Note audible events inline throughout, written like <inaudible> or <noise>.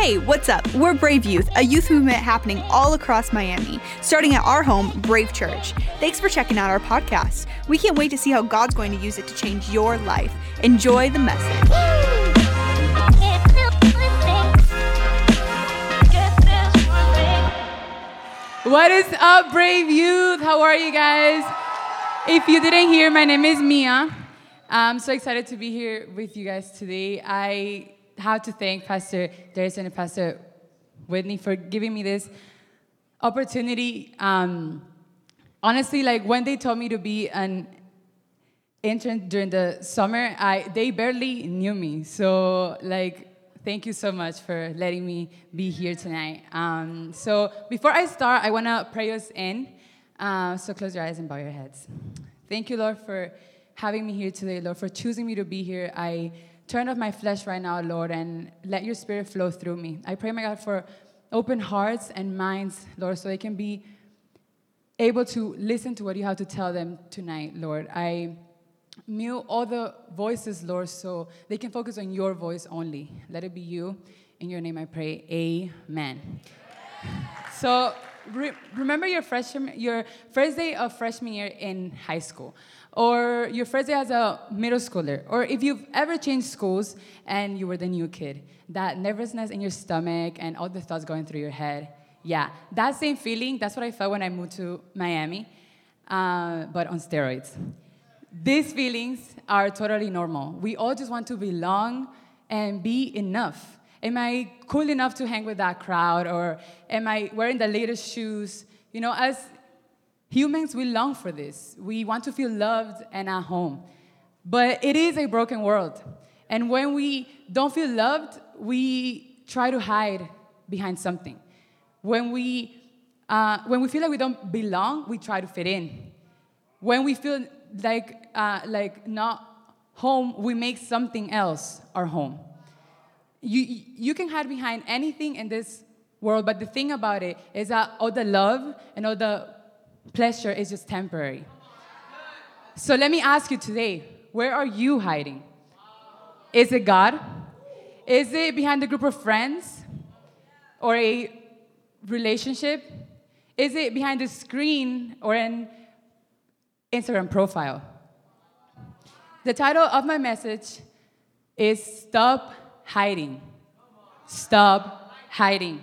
Hey, what's up? We're Brave Youth, a youth movement happening all across Miami, starting at our home, Brave Church. Thanks for checking out our podcast. We can't wait to see how God's going to use it to change your life. Enjoy the message. What is up, Brave Youth? How are you guys? If you didn't hear, my name is Mia. I'm so excited to be here with you guys today. I have to thank Pastor Darius and Pastor Whitney for giving me this opportunity. Um, honestly, like when they told me to be an intern during the summer, I they barely knew me. So like, thank you so much for letting me be here tonight. Um, so before I start, I want to pray us in. Uh, so close your eyes and bow your heads. Thank you, Lord, for having me here today, Lord, for choosing me to be here. I turn off my flesh right now, Lord, and let your spirit flow through me. I pray, my God, for open hearts and minds, Lord, so they can be able to listen to what you have to tell them tonight, Lord. I mute all the voices, Lord, so they can focus on your voice only. Let it be you. In your name I pray. Amen. So re- remember your freshman, your first day of freshman year in high school or your first day as a middle schooler, or if you've ever changed schools and you were the new kid, that nervousness in your stomach and all the thoughts going through your head. Yeah, that same feeling, that's what I felt when I moved to Miami, uh, but on steroids. These feelings are totally normal. We all just want to belong and be enough. Am I cool enough to hang with that crowd? Or am I wearing the latest shoes? You know, as Humans, we long for this. We want to feel loved and at home. But it is a broken world. And when we don't feel loved, we try to hide behind something. When we, uh, when we feel like we don't belong, we try to fit in. When we feel like, uh, like not home, we make something else our home. You, you can hide behind anything in this world, but the thing about it is that all the love and all the pleasure is just temporary. So let me ask you today where are you hiding? Is it God? Is it behind a group of friends or a relationship? Is it behind a screen or an Instagram profile? The title of my message is Stop Hiding. Stop Hiding.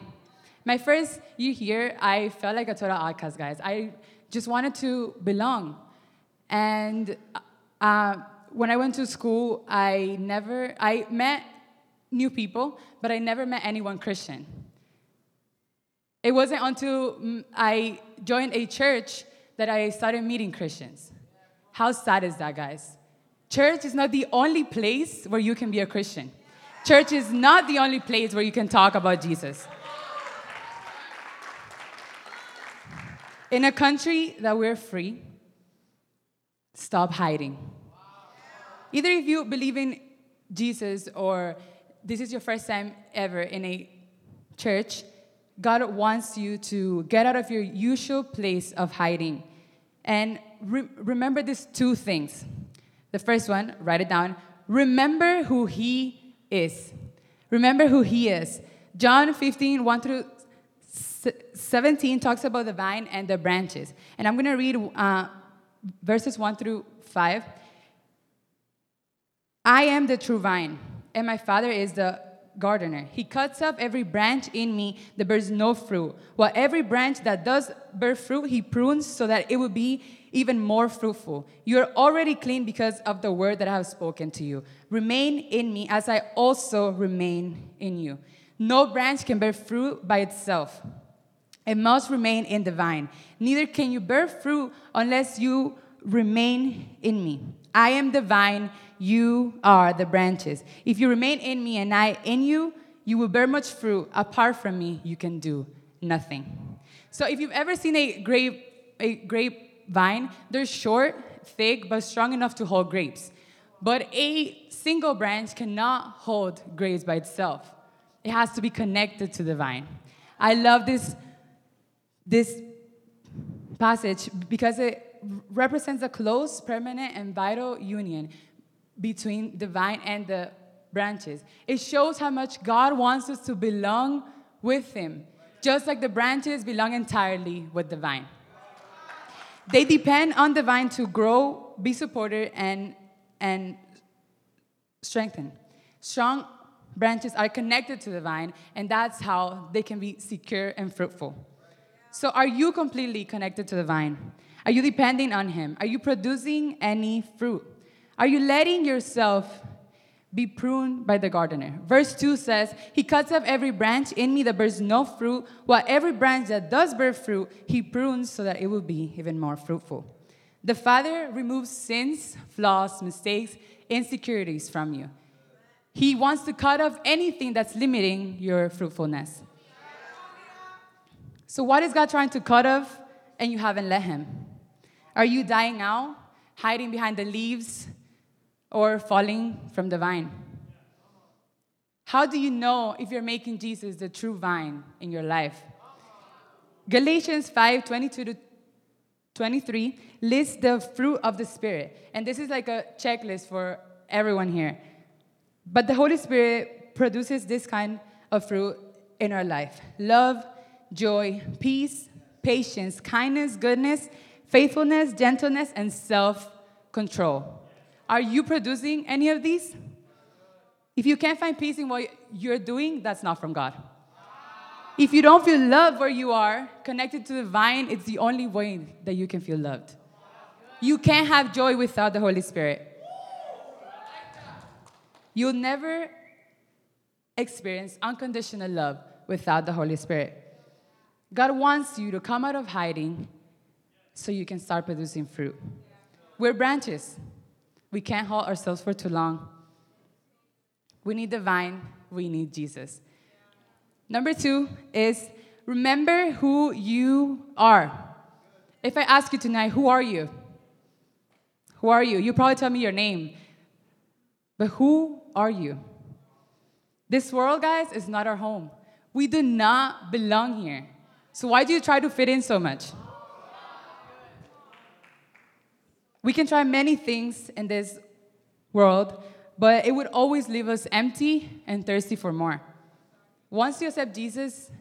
My first year here, I felt like a total outcast, guys. I just wanted to belong. And uh, when I went to school, I never, I met new people, but I never met anyone Christian. It wasn't until mm, I joined a church that I started meeting Christians. How sad is that, guys? Church is not the only place where you can be a Christian. Church is not the only place where you can talk about Jesus. In a country that we're free, stop hiding. Either if you believe in Jesus or this is your first time ever in a church, God wants you to get out of your usual place of hiding. And re- remember these two things. The first one, write it down. Remember who He is. Remember who He is. John 15, 1 through 17 talks about the vine and the branches. And I'm going to read uh, verses 1 through 5. I am the true vine, and my Father is the gardener. He cuts up every branch in me that bears no fruit, while every branch that does bear fruit, he prunes so that it will be even more fruitful. You are already clean because of the word that I have spoken to you. Remain in me as I also remain in you. No branch can bear fruit by itself. It must remain in the vine. Neither can you bear fruit unless you remain in me. I am the vine, you are the branches. If you remain in me and I in you, you will bear much fruit. Apart from me, you can do nothing. So if you've ever seen a grape, a grape vine, they're short, thick, but strong enough to hold grapes. But a single branch cannot hold grapes by itself. It has to be connected to the vine. I love this this passage because it represents a close, permanent, and vital union between the vine and the branches. It shows how much God wants us to belong with Him, just like the branches belong entirely with the vine. They depend on the vine to grow, be supported, and, and strengthened. Strong branches are connected to the vine, and that's how they can be secure and fruitful. So, are you completely connected to the vine? Are you depending on Him? Are you producing any fruit? Are you letting yourself be pruned by the gardener? Verse 2 says, He cuts off every branch in me that bears no fruit, while every branch that does bear fruit, He prunes so that it will be even more fruitful. The Father removes sins, flaws, mistakes, insecurities from you. He wants to cut off anything that's limiting your fruitfulness. So, what is God trying to cut off and you haven't let Him? Are you dying out, hiding behind the leaves, or falling from the vine? How do you know if you're making Jesus the true vine in your life? Galatians 5 22 to 23 lists the fruit of the Spirit. And this is like a checklist for everyone here. But the Holy Spirit produces this kind of fruit in our life love, joy, peace, patience, kindness, goodness, faithfulness, gentleness, and self control. Are you producing any of these? If you can't find peace in what you're doing, that's not from God. If you don't feel love where you are, connected to the vine, it's the only way that you can feel loved. You can't have joy without the Holy Spirit. You'll never experience unconditional love without the Holy Spirit. God wants you to come out of hiding so you can start producing fruit. We're branches. We can't hold ourselves for too long. We need the vine, we need Jesus. Number two is remember who you are. If I ask you tonight, who are you? Who are you? You probably tell me your name. But who are you? This world, guys, is not our home. We do not belong here. So why do you try to fit in so much? We can try many things in this world, but it would always leave us empty and thirsty for more. Once you accept Jesus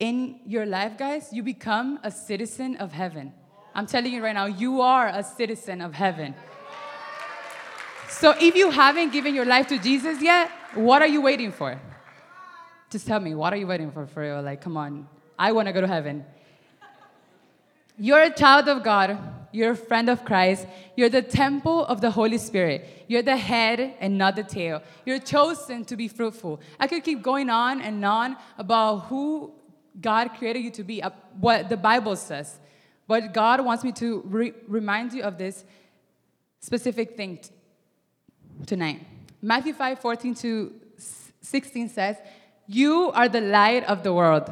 in your life, guys, you become a citizen of heaven. I'm telling you right now, you are a citizen of heaven. So if you haven't given your life to Jesus yet, what are you waiting for? Just tell me, what are you waiting for for real? Like, come on, I want to go to heaven. You're a child of God. You're a friend of Christ. You're the temple of the Holy Spirit. You're the head and not the tail. You're chosen to be fruitful. I could keep going on and on about who God created you to be, what the Bible says. But God wants me to re- remind you of this specific thing tonight. Matthew 5 14 to 16 says, You are the light of the world.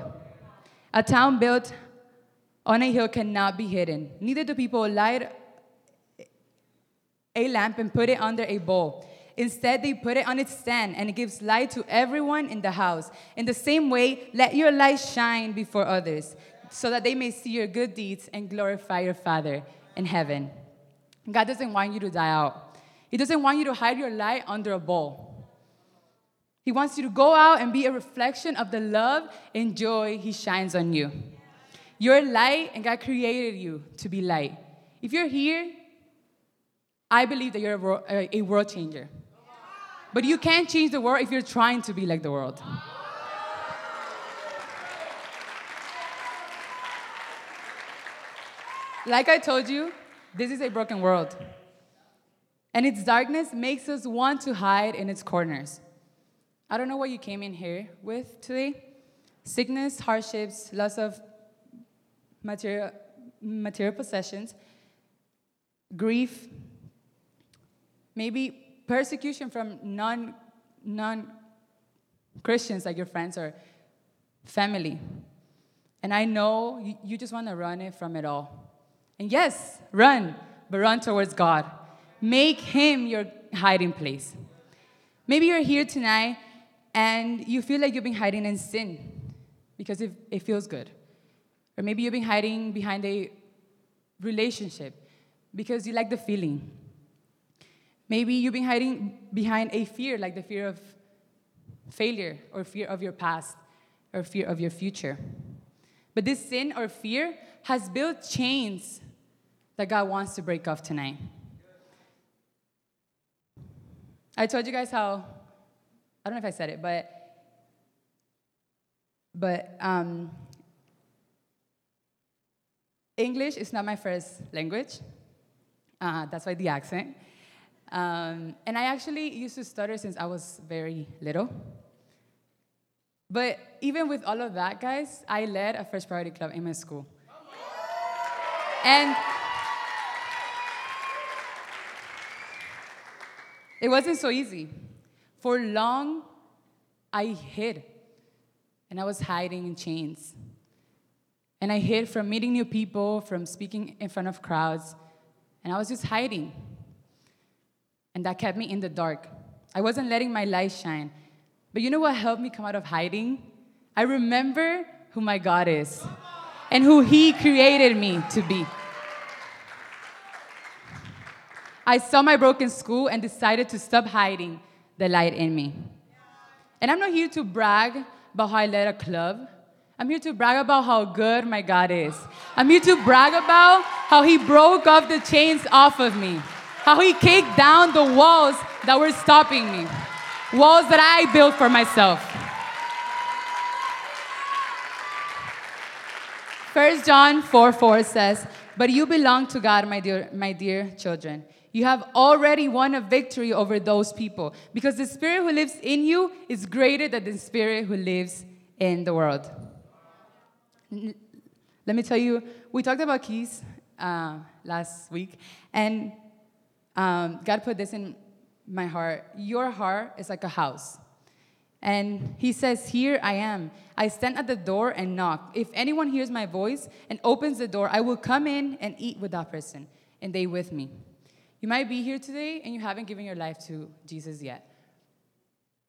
A town built on a hill cannot be hidden. Neither do people light a lamp and put it under a bowl. Instead, they put it on its stand, and it gives light to everyone in the house. In the same way, let your light shine before others, so that they may see your good deeds and glorify your Father in heaven. God doesn't want you to die out. He doesn't want you to hide your light under a bowl. He wants you to go out and be a reflection of the love and joy He shines on you. You're light, and God created you to be light. If you're here, I believe that you're a world, uh, a world changer. But you can't change the world if you're trying to be like the world. Like I told you, this is a broken world. And its darkness makes us want to hide in its corners. I don't know what you came in here with today sickness, hardships, loss of material, material possessions, grief, maybe persecution from non, Christians like your friends or family. And I know you, you just want to run it from it all. And yes, run, but run towards God. Make Him your hiding place. Maybe you're here tonight and you feel like you've been hiding in sin because it, it feels good. Or maybe you've been hiding behind a relationship because you like the feeling. Maybe you've been hiding behind a fear, like the fear of failure, or fear of your past, or fear of your future. But this sin or fear has built chains that God wants to break off tonight. I told you guys how, I don't know if I said it, but, but um, English is not my first language. Uh, that's why the accent. Um, and I actually used to stutter since I was very little. But even with all of that, guys, I led a first priority club in my school. And it wasn't so easy. For long, I hid. And I was hiding in chains. And I hid from meeting new people, from speaking in front of crowds. And I was just hiding. And that kept me in the dark. I wasn't letting my light shine. But you know what helped me come out of hiding? I remember who my God is and who He created me to be. I saw my broken school and decided to stop hiding the light in me. And I'm not here to brag about how I led a club. I'm here to brag about how good my God is. I'm here to brag about how He broke off the chains off of me, how He kicked down the walls that were stopping me walls that I built for myself. First John 4 4 says, But you belong to God, my dear, my dear children. You have already won a victory over those people because the spirit who lives in you is greater than the spirit who lives in the world. Let me tell you, we talked about keys uh, last week, and um, God put this in my heart, Your heart is like a house. And he says, Here I am. I stand at the door and knock. If anyone hears my voice and opens the door, I will come in and eat with that person, and they with me. You might be here today and you haven't given your life to Jesus yet.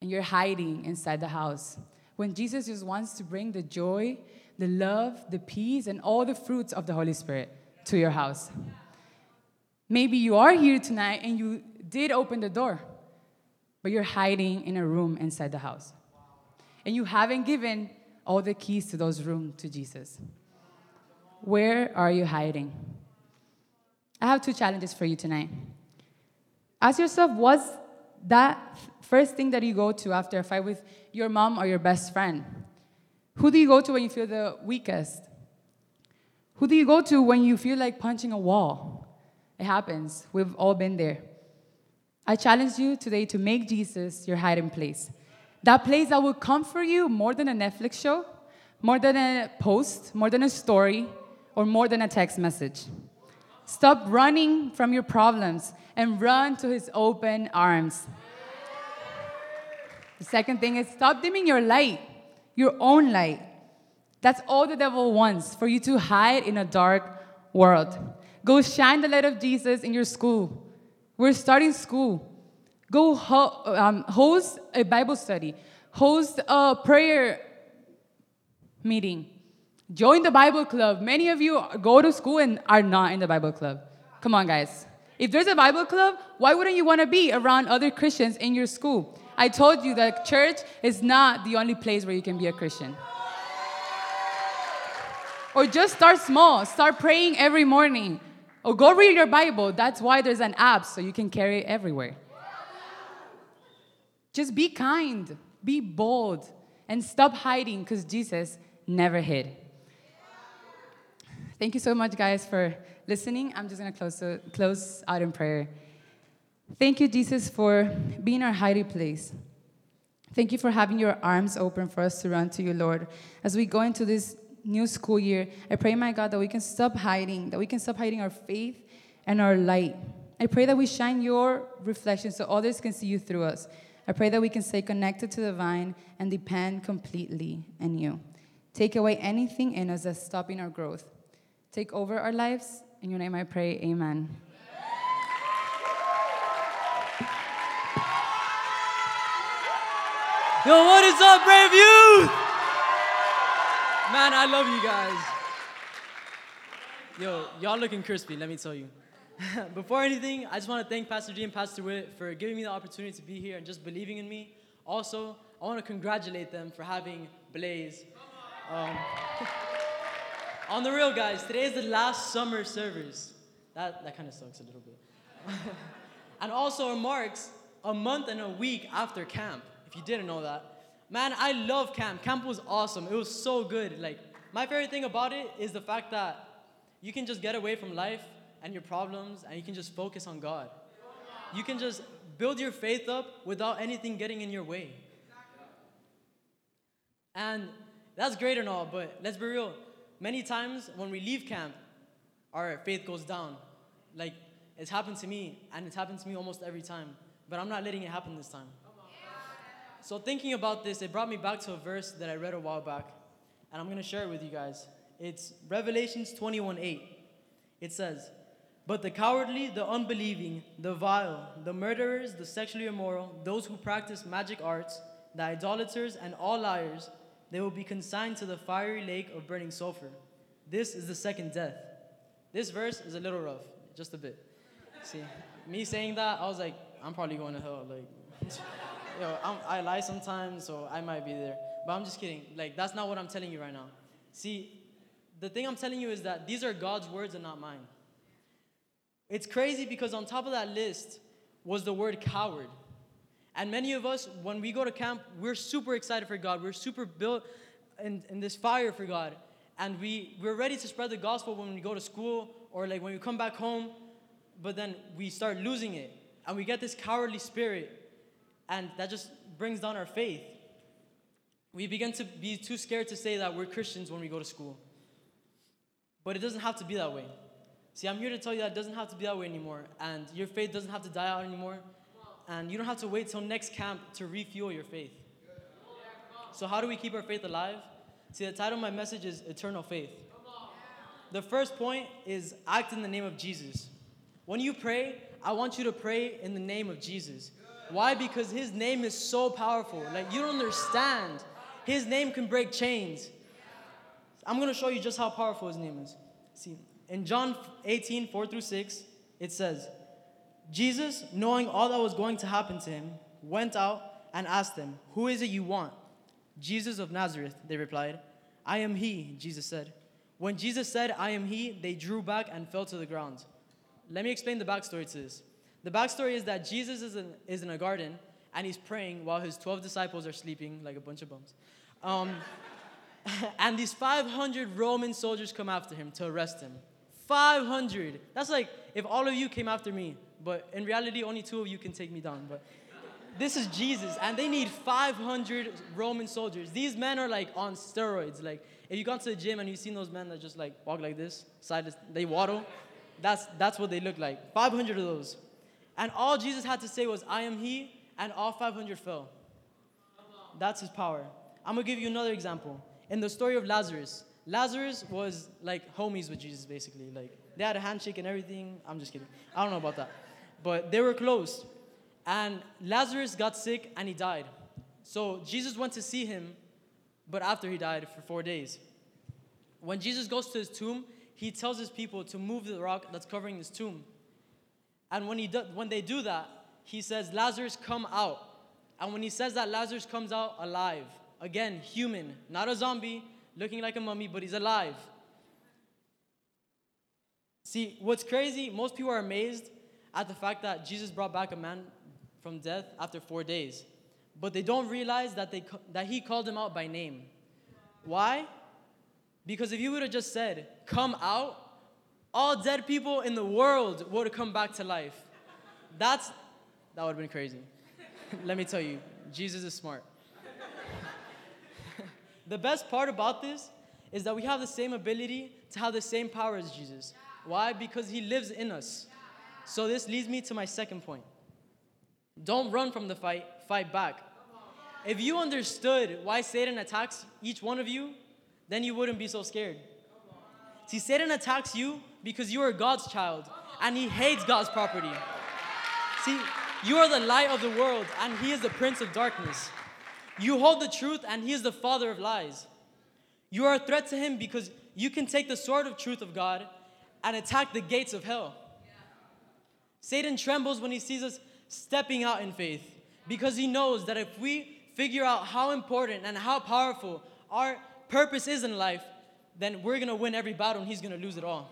And you're hiding inside the house. When Jesus just wants to bring the joy, the love, the peace, and all the fruits of the Holy Spirit to your house. Maybe you are here tonight and you did open the door, but you're hiding in a room inside the house. And you haven't given all the keys to those rooms to Jesus. Where are you hiding? I have two challenges for you tonight. Ask yourself what's that first thing that you go to after a fight with your mom or your best friend? Who do you go to when you feel the weakest? Who do you go to when you feel like punching a wall? It happens. We've all been there. I challenge you today to make Jesus your hiding place. That place that will comfort you more than a Netflix show, more than a post, more than a story, or more than a text message. Stop running from your problems and run to his open arms. The second thing is stop dimming your light, your own light. That's all the devil wants for you to hide in a dark world. Go shine the light of Jesus in your school, we're starting school. Go ho- um, host a Bible study, host a prayer meeting, join the Bible club. Many of you go to school and are not in the Bible club. Come on, guys. If there's a Bible club, why wouldn't you want to be around other Christians in your school? I told you that church is not the only place where you can be a Christian. Or just start small, start praying every morning. Or go read your Bible. That's why there's an app so you can carry it everywhere. Just be kind, be bold, and stop hiding because Jesus never hid. Thank you so much, guys, for listening. I'm just going to close, close out in prayer. Thank you, Jesus, for being our hiding place. Thank you for having your arms open for us to run to you, Lord. As we go into this new school year, I pray, my God, that we can stop hiding, that we can stop hiding our faith and our light. I pray that we shine your reflection so others can see you through us. I pray that we can stay connected to the vine and depend completely on you. Take away anything in us that's stopping our growth. Take over our lives. In your name I pray, amen. Yo, what is up, Brave Youth? Man, I love you guys. Yo, y'all looking crispy, let me tell you. <laughs> Before anything, I just want to thank Pastor G and Pastor Witt for giving me the opportunity to be here and just believing in me. Also, I want to congratulate them for having Blaze. Um, <laughs> on the real, guys, today is the last summer servers. That, that kind of sucks a little bit. <laughs> and also, marks a month and a week after camp, if you didn't know that. Man, I love camp. Camp was awesome. It was so good. Like, my favorite thing about it is the fact that you can just get away from life and your problems and you can just focus on God. You can just build your faith up without anything getting in your way. And that's great and all, but let's be real. Many times when we leave camp, our faith goes down. Like, it's happened to me, and it's happened to me almost every time, but I'm not letting it happen this time. So, thinking about this, it brought me back to a verse that I read a while back, and I'm going to share it with you guys. It's Revelations 21 8. It says, But the cowardly, the unbelieving, the vile, the murderers, the sexually immoral, those who practice magic arts, the idolaters, and all liars, they will be consigned to the fiery lake of burning sulfur. This is the second death. This verse is a little rough, just a bit. See, me saying that, I was like, I'm probably going to hell. Like, <laughs> yo, I'm, I lie sometimes, so I might be there. But I'm just kidding. Like, that's not what I'm telling you right now. See, the thing I'm telling you is that these are God's words and not mine. It's crazy because on top of that list was the word coward. And many of us, when we go to camp, we're super excited for God. We're super built in, in this fire for God. And we, we're ready to spread the gospel when we go to school or like when we come back home, but then we start losing it. And we get this cowardly spirit, and that just brings down our faith. We begin to be too scared to say that we're Christians when we go to school. But it doesn't have to be that way. See, I'm here to tell you that it doesn't have to be that way anymore, and your faith doesn't have to die out anymore and you don't have to wait till next camp to refuel your faith. So, how do we keep our faith alive? See, the title of my message is Eternal Faith. The first point is act in the name of Jesus. When you pray, I want you to pray in the name of Jesus. Why? Because his name is so powerful. Like, you don't understand. His name can break chains. I'm going to show you just how powerful his name is. See, in John 18, 4 through 6, it says, Jesus, knowing all that was going to happen to him, went out and asked them, Who is it you want? Jesus of Nazareth, they replied. I am he, Jesus said. When Jesus said, I am he, they drew back and fell to the ground. Let me explain the backstory to this. The backstory is that Jesus is in, is in a garden and he's praying while his 12 disciples are sleeping like a bunch of bums. Um, <laughs> and these 500 Roman soldiers come after him to arrest him. 500. That's like if all of you came after me but in reality, only two of you can take me down. But this is Jesus, and they need 500 Roman soldiers. These men are like on steroids. Like, if you gone to the gym and you've seen those men that just like walk like this, side they waddle, that's, that's what they look like. 500 of those. And all Jesus had to say was, I am He, and all 500 fell. That's His power. I'm gonna give you another example. In the story of Lazarus, Lazarus was like homies with Jesus, basically. Like, they had a handshake and everything. I'm just kidding. I don't know about that but they were close. And Lazarus got sick and he died. So Jesus went to see him, but after he died for four days. When Jesus goes to his tomb, he tells his people to move the rock that's covering his tomb. And when, he do, when they do that, he says, Lazarus, come out. And when he says that, Lazarus comes out alive. Again, human, not a zombie, looking like a mummy, but he's alive. See, what's crazy, most people are amazed at the fact that Jesus brought back a man from death after four days. But they don't realize that, they, that he called him out by name. Why? Because if you would have just said, come out, all dead people in the world would have come back to life. That's, that would have been crazy. <laughs> Let me tell you, Jesus is smart. <laughs> the best part about this is that we have the same ability to have the same power as Jesus. Why? Because he lives in us. So this leads me to my second point. Don't run from the fight, fight back. If you understood why Satan attacks each one of you, then you wouldn't be so scared. See, Satan attacks you because you are God's child and he hates God's property. See, you are the light of the world and he is the prince of darkness. You hold the truth and he is the father of lies. You are a threat to him because you can take the sword of truth of God and attack the gates of hell. Satan trembles when he sees us stepping out in faith because he knows that if we figure out how important and how powerful our purpose is in life, then we're gonna win every battle and he's gonna lose it all.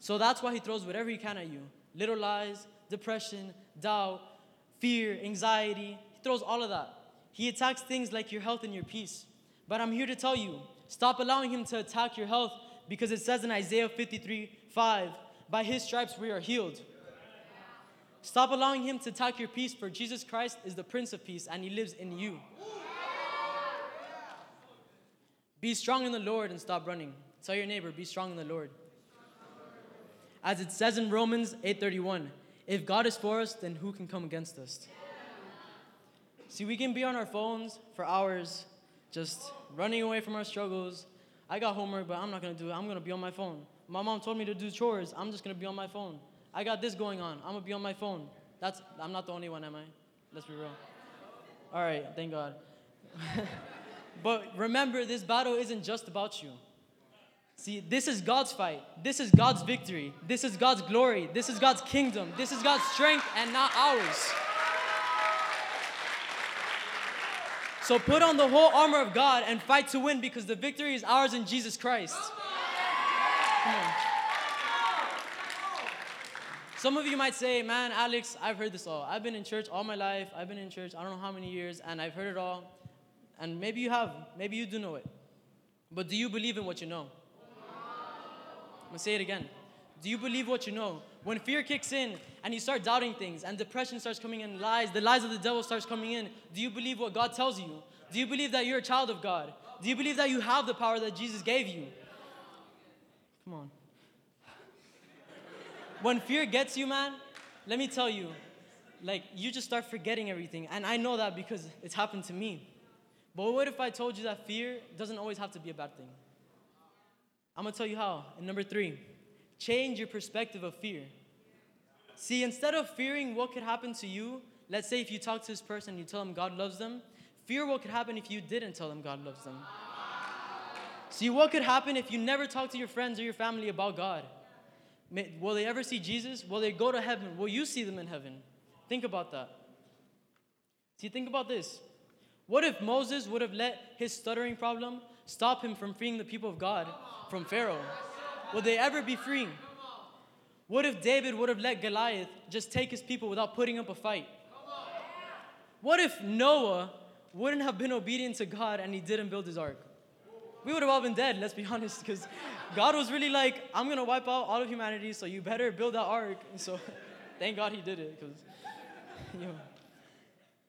So that's why he throws whatever he can at you little lies, depression, doubt, fear, anxiety. He throws all of that. He attacks things like your health and your peace. But I'm here to tell you stop allowing him to attack your health because it says in Isaiah 53 5, by his stripes we are healed. Stop allowing him to attack your peace, for Jesus Christ is the Prince of Peace and he lives in you. Be strong in the Lord and stop running. Tell your neighbor, be strong in the Lord. As it says in Romans 8:31, if God is for us, then who can come against us? See, we can be on our phones for hours, just running away from our struggles. I got homework, but I'm not gonna do it. I'm gonna be on my phone. My mom told me to do chores. I'm just gonna be on my phone. I got this going on. I'm gonna be on my phone. That's I'm not the only one, am I? Let's be real. All right, thank God. <laughs> but remember, this battle isn't just about you. See, this is God's fight. This is God's victory. This is God's glory. This is God's kingdom. This is God's strength and not ours. So put on the whole armor of God and fight to win because the victory is ours in Jesus Christ. Come on. Some of you might say, man, Alex, I've heard this all. I've been in church all my life. I've been in church I don't know how many years, and I've heard it all. And maybe you have. Maybe you do know it. But do you believe in what you know? I'm gonna say it again. Do you believe what you know? When fear kicks in and you start doubting things and depression starts coming in, lies, the lies of the devil starts coming in, do you believe what God tells you? Do you believe that you're a child of God? Do you believe that you have the power that Jesus gave you? Come on. When fear gets you, man, let me tell you, like, you just start forgetting everything. And I know that because it's happened to me. But what if I told you that fear doesn't always have to be a bad thing? I'm gonna tell you how. And number three, change your perspective of fear. See, instead of fearing what could happen to you, let's say if you talk to this person and you tell them God loves them, fear what could happen if you didn't tell them God loves them. See, what could happen if you never talk to your friends or your family about God? Will they ever see Jesus? Will they go to heaven? Will you see them in heaven? Think about that. See, think about this. What if Moses would have let his stuttering problem stop him from freeing the people of God from Pharaoh? Will they ever be free? What if David would have let Goliath just take his people without putting up a fight? What if Noah wouldn't have been obedient to God and he didn't build his ark? We would have all been dead, let's be <laughs> honest, because God was really like, I'm gonna wipe out all of humanity, so you better build that ark. And so <laughs> thank God he did it, because you know,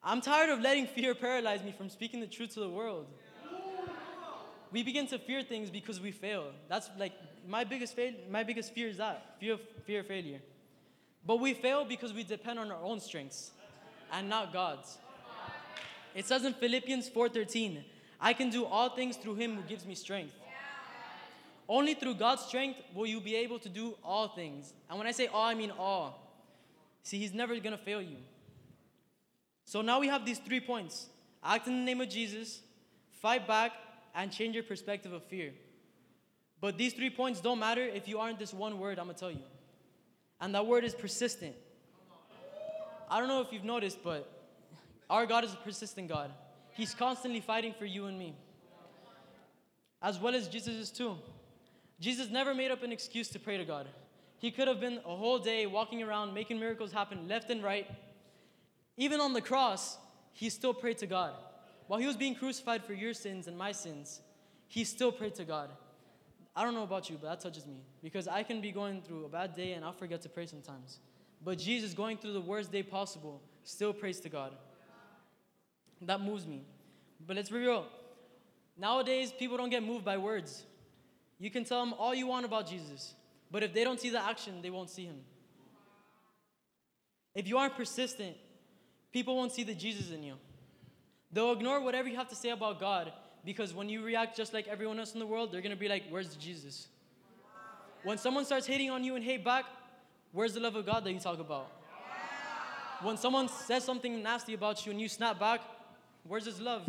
I'm tired of letting fear paralyze me from speaking the truth to the world. We begin to fear things because we fail. That's like my biggest fail, my biggest fear is that fear of, fear of failure. But we fail because we depend on our own strengths and not God's. It says in Philippians 4:13, I can do all things through him who gives me strength. Only through God's strength will you be able to do all things. And when I say all, I mean all. See, he's never going to fail you. So now we have these three points act in the name of Jesus, fight back, and change your perspective of fear. But these three points don't matter if you aren't this one word I'm gonna tell you. And that word is persistent. I don't know if you've noticed, but our God is a persistent God. He's constantly fighting for you and me, as well as Jesus is too. Jesus never made up an excuse to pray to God. He could have been a whole day walking around making miracles happen left and right. Even on the cross, he still prayed to God. While he was being crucified for your sins and my sins, he still prayed to God. I don't know about you, but that touches me because I can be going through a bad day and I'll forget to pray sometimes. But Jesus, going through the worst day possible, still prays to God. That moves me. But let's be real. Nowadays, people don't get moved by words. You can tell them all you want about Jesus, but if they don't see the action, they won't see him. If you aren't persistent, people won't see the Jesus in you. They'll ignore whatever you have to say about God because when you react just like everyone else in the world, they're gonna be like, Where's the Jesus? When someone starts hating on you and hate back, where's the love of God that you talk about? When someone says something nasty about you and you snap back, where's his love?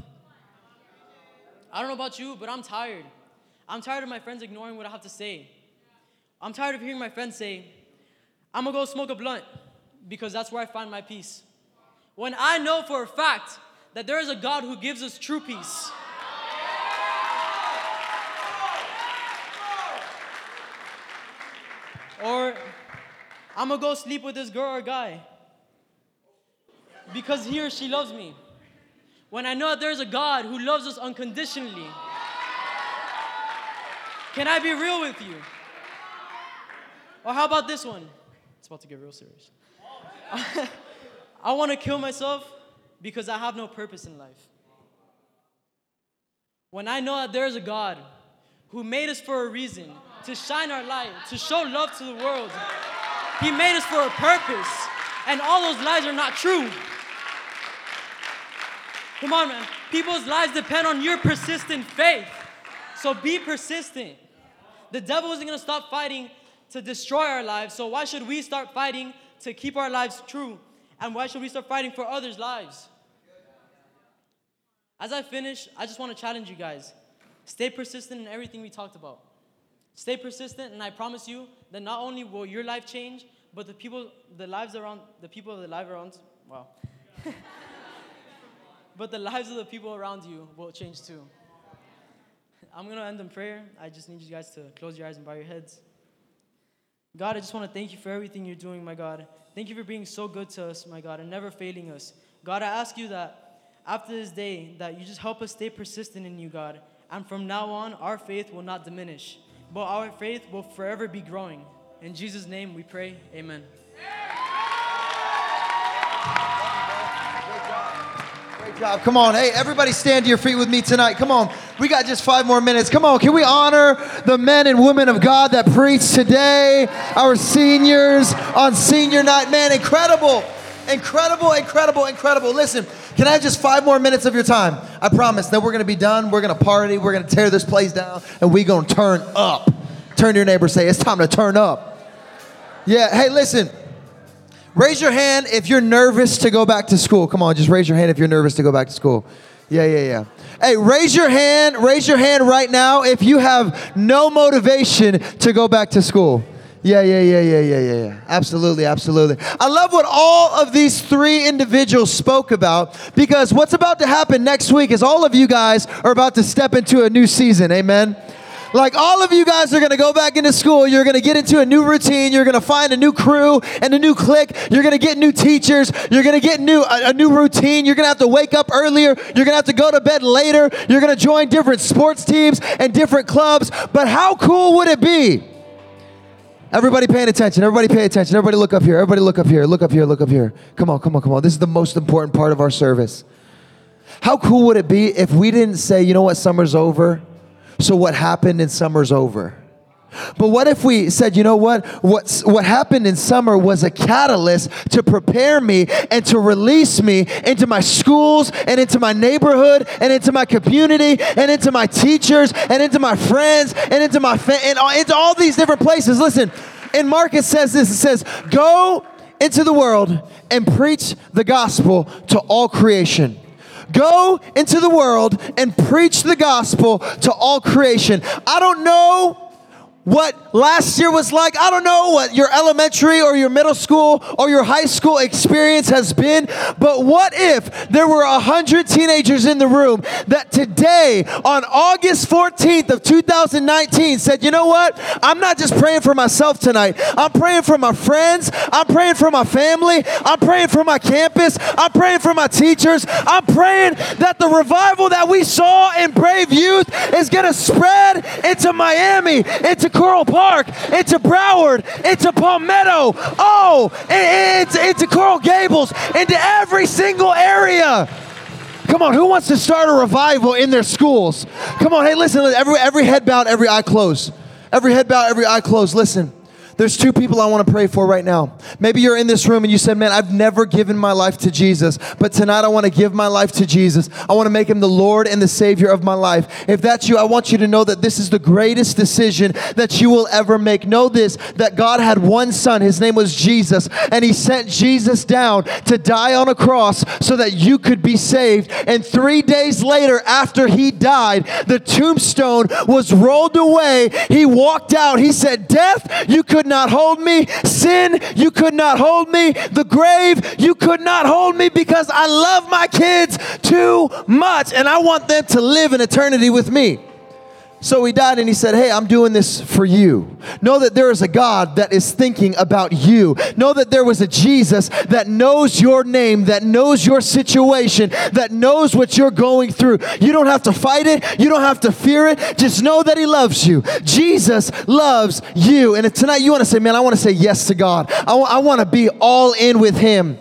I don't know about you, but I'm tired. I'm tired of my friends ignoring what I have to say. I'm tired of hearing my friends say, I'm gonna go smoke a blunt because that's where I find my peace. When I know for a fact that there is a God who gives us true peace. Or I'm gonna go sleep with this girl or guy because he or she loves me. When I know that there's a God who loves us unconditionally. Can I be real with you? Or how about this one? It's about to get real serious. <laughs> I want to kill myself because I have no purpose in life. When I know that there's a God who made us for a reason, to shine our light, to show love to the world, He made us for a purpose, and all those lies are not true. Come on, man. People's lives depend on your persistent faith. So be persistent. The devil isn't gonna stop fighting to destroy our lives, so why should we start fighting to keep our lives true? And why should we start fighting for others' lives? As I finish, I just want to challenge you guys. Stay persistent in everything we talked about. Stay persistent, and I promise you that not only will your life change, but the people, the lives around, the people of the life around, wow. <laughs> but the lives of the people around you will change too. I'm going to end in prayer. I just need you guys to close your eyes and bow your heads. God, I just want to thank you for everything you're doing, my God. Thank you for being so good to us, my God, and never failing us. God, I ask you that after this day, that you just help us stay persistent in you, God. And from now on, our faith will not diminish, but our faith will forever be growing. In Jesus' name we pray, amen. Great job. Come on. Hey, everybody stand to your feet with me tonight. Come on. We got just five more minutes. Come on. Can we honor the men and women of God that preached today? Our seniors on senior night. Man, incredible. Incredible, incredible, incredible. Listen, can I have just five more minutes of your time? I promise that we're going to be done. We're going to party. We're going to tear this place down and we're going to turn up. Turn to your neighbor say, It's time to turn up. Yeah. Hey, listen. Raise your hand if you're nervous to go back to school. Come on, just raise your hand if you're nervous to go back to school. Yeah, yeah, yeah. Hey, raise your hand, raise your hand right now if you have no motivation to go back to school. Yeah, yeah, yeah, yeah, yeah, yeah, yeah. Absolutely, absolutely. I love what all of these three individuals spoke about because what's about to happen next week is all of you guys are about to step into a new season. Amen. Like all of you guys are going to go back into school. You're going to get into a new routine. You're going to find a new crew and a new clique. You're going to get new teachers. You're going to get new a, a new routine. You're going to have to wake up earlier. You're going to have to go to bed later. You're going to join different sports teams and different clubs. But how cool would it be? Everybody paying attention. Everybody pay attention. Everybody look up here. Everybody look up here. Look up here. Look up here. Come on, come on, come on. This is the most important part of our service. How cool would it be if we didn't say, you know what, summer's over? So what happened in summer's over. But what if we said, you know what? What's, what happened in summer was a catalyst to prepare me and to release me into my schools and into my neighborhood and into my community and into my teachers and into my friends and into my fa- and all- into all these different places. Listen, and Marcus says this. It says, "Go into the world and preach the gospel to all creation." Go into the world and preach the gospel to all creation. I don't know what last year was like. I don't know what your elementary or your middle school or your high school experience has been, but what if there were a hundred teenagers in the room that today, on August 14th of 2019, said, you know what? I'm not just praying for myself tonight. I'm praying for my friends. I'm praying for my family. I'm praying for my campus. I'm praying for my teachers. I'm praying that the revival that we saw in Brave Youth is going to spread into Miami, into Coral Park, into Broward, into Palmetto. Oh, it- it's into Coral Gables, into every single area. Come on, who wants to start a revival in their schools? Come on, hey, listen, every, every head bowed, every eye closed. Every head bowed, every eye closed. Listen, there's two people I want to pray for right now. Maybe you're in this room and you said, Man, I've never given my life to Jesus, but tonight I want to give my life to Jesus. I want to make him the Lord and the Savior of my life. If that's you, I want you to know that this is the greatest decision that you will ever make. Know this that God had one son, his name was Jesus, and he sent Jesus down to die on a cross so that you could be saved. And three days later, after he died, the tombstone was rolled away. He walked out. He said, Death, you could not hold me. Sin, you could not hold me. The grave, you could not hold me because I love my kids too much and I want them to live in eternity with me. So he died and he said, Hey, I'm doing this for you. Know that there is a God that is thinking about you. Know that there was a Jesus that knows your name, that knows your situation, that knows what you're going through. You don't have to fight it, you don't have to fear it. Just know that he loves you. Jesus loves you. And if tonight you want to say, Man, I want to say yes to God, I, w- I want to be all in with him.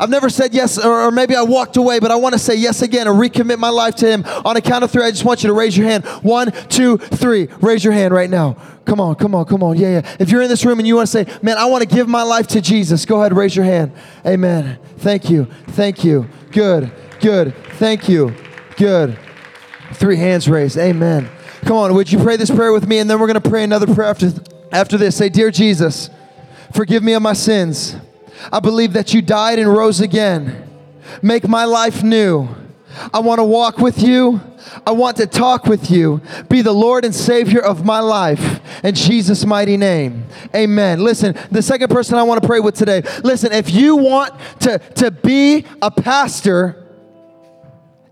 I've never said yes, or, or maybe I walked away, but I want to say yes again and recommit my life to Him. On a count of three, I just want you to raise your hand. One, two, three. Raise your hand right now. Come on, come on, come on. Yeah, yeah. If you're in this room and you want to say, man, I want to give my life to Jesus, go ahead, raise your hand. Amen. Thank you. Thank you. Good, good. Thank you. Good. Three hands raised. Amen. Come on, would you pray this prayer with me? And then we're going to pray another prayer after, after this. Say, Dear Jesus, forgive me of my sins. I believe that you died and rose again. Make my life new. I want to walk with you. I want to talk with you. Be the Lord and Savior of my life. In Jesus' mighty name. Amen. Listen, the second person I want to pray with today. Listen, if you want to, to be a pastor,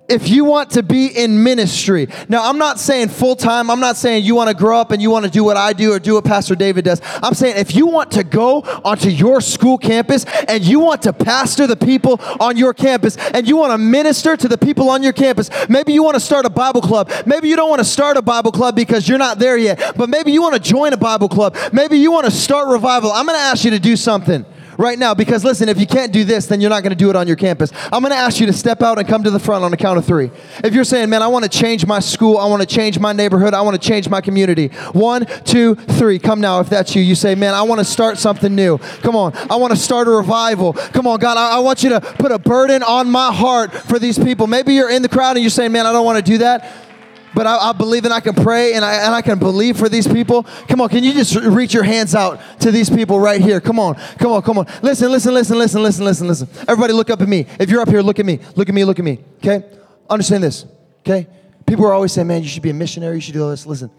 if you want to be in ministry. Now, I'm not saying full time. I'm not saying you want to grow up and you want to do what I do or do what Pastor David does. I'm saying if you want to go onto your school campus and you want to pastor the people on your campus and you want to minister to the people on your campus, maybe you want to start a Bible club. Maybe you don't want to start a Bible club because you're not there yet, but maybe you want to join a Bible club. Maybe you want to start revival. I'm going to ask you to do something right now because listen, if you can't do this, then you're not going to do it on your campus. I'm going to ask you to step out and come to the front on a count of three. If you're saying, man, I want to change my school, I want to change my neighborhood, I want to change my community. One, two, three. Come now if that's you. You say, man, I want to start something new. Come on. I want to start a revival. Come on, God, I, I want you to put a burden on my heart for these people. Maybe you're in the crowd and you're saying, man, I don't want to do that but I, I, believe and I can pray and I, and I can believe for these people. Come on, can you just reach your hands out to these people right here? Come on, come on, come on. Listen, listen, listen, listen, listen, listen, listen. Everybody look up at me. If you're up here, look at me. Look at me, look at me. Okay? Understand this. Okay? People are always saying, man, you should be a missionary, you should do all this. Listen.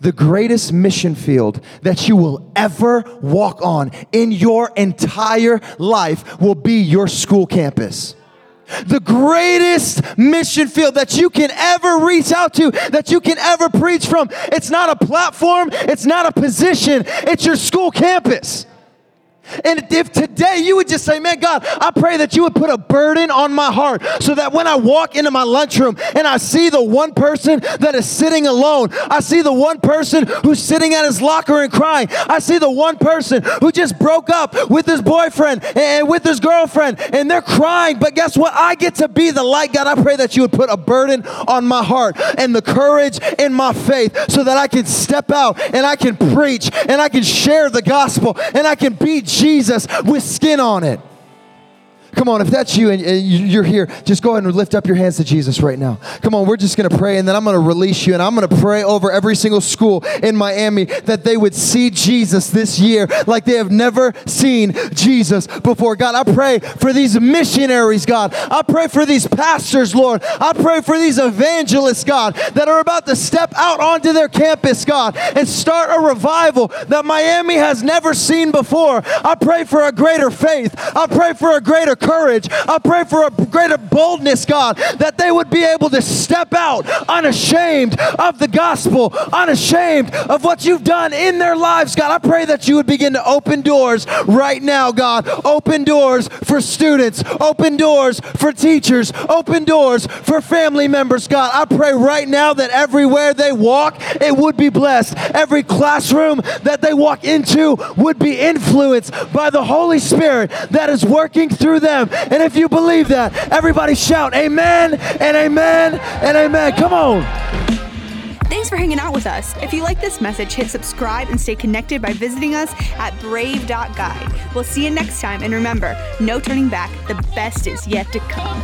The greatest mission field that you will ever walk on in your entire life will be your school campus the greatest mission field that you can ever reach out to, that you can ever preach from. It's not a platform, it's not a position, it's your school campus. And if today you would just say, man, God, I pray that you would put a burden on my heart so that when I walk into my lunchroom and I see the one person that is sitting alone, I see the one person who's sitting at his locker and crying, I see the one person who just broke up with his boyfriend and with his girlfriend and they're crying. But guess what? I get to be the light. God, I pray that you would put a burden on my heart and the courage in my faith so that I can step out and I can preach and I can share the gospel and I can be with skin on it. Come on, if that's you and you're here, just go ahead and lift up your hands to Jesus right now. Come on, we're just going to pray and then I'm going to release you and I'm going to pray over every single school in Miami that they would see Jesus this year like they have never seen Jesus before. God, I pray for these missionaries, God. I pray for these pastors, Lord. I pray for these evangelists, God, that are about to step out onto their campus, God, and start a revival that Miami has never seen before. I pray for a greater faith. I pray for a greater courage. I pray for a greater boldness, God, that they would be able to step out unashamed of the gospel, unashamed of what you've done in their lives, God. I pray that you would begin to open doors right now, God. Open doors for students, open doors for teachers, open doors for family members, God. I pray right now that everywhere they walk, it would be blessed. Every classroom that they walk into would be influenced by the Holy Spirit that is working through them. And if you believe that, everybody shout amen and amen and amen. Come on. Thanks for hanging out with us. If you like this message, hit subscribe and stay connected by visiting us at brave.guide. We'll see you next time, and remember no turning back, the best is yet to come.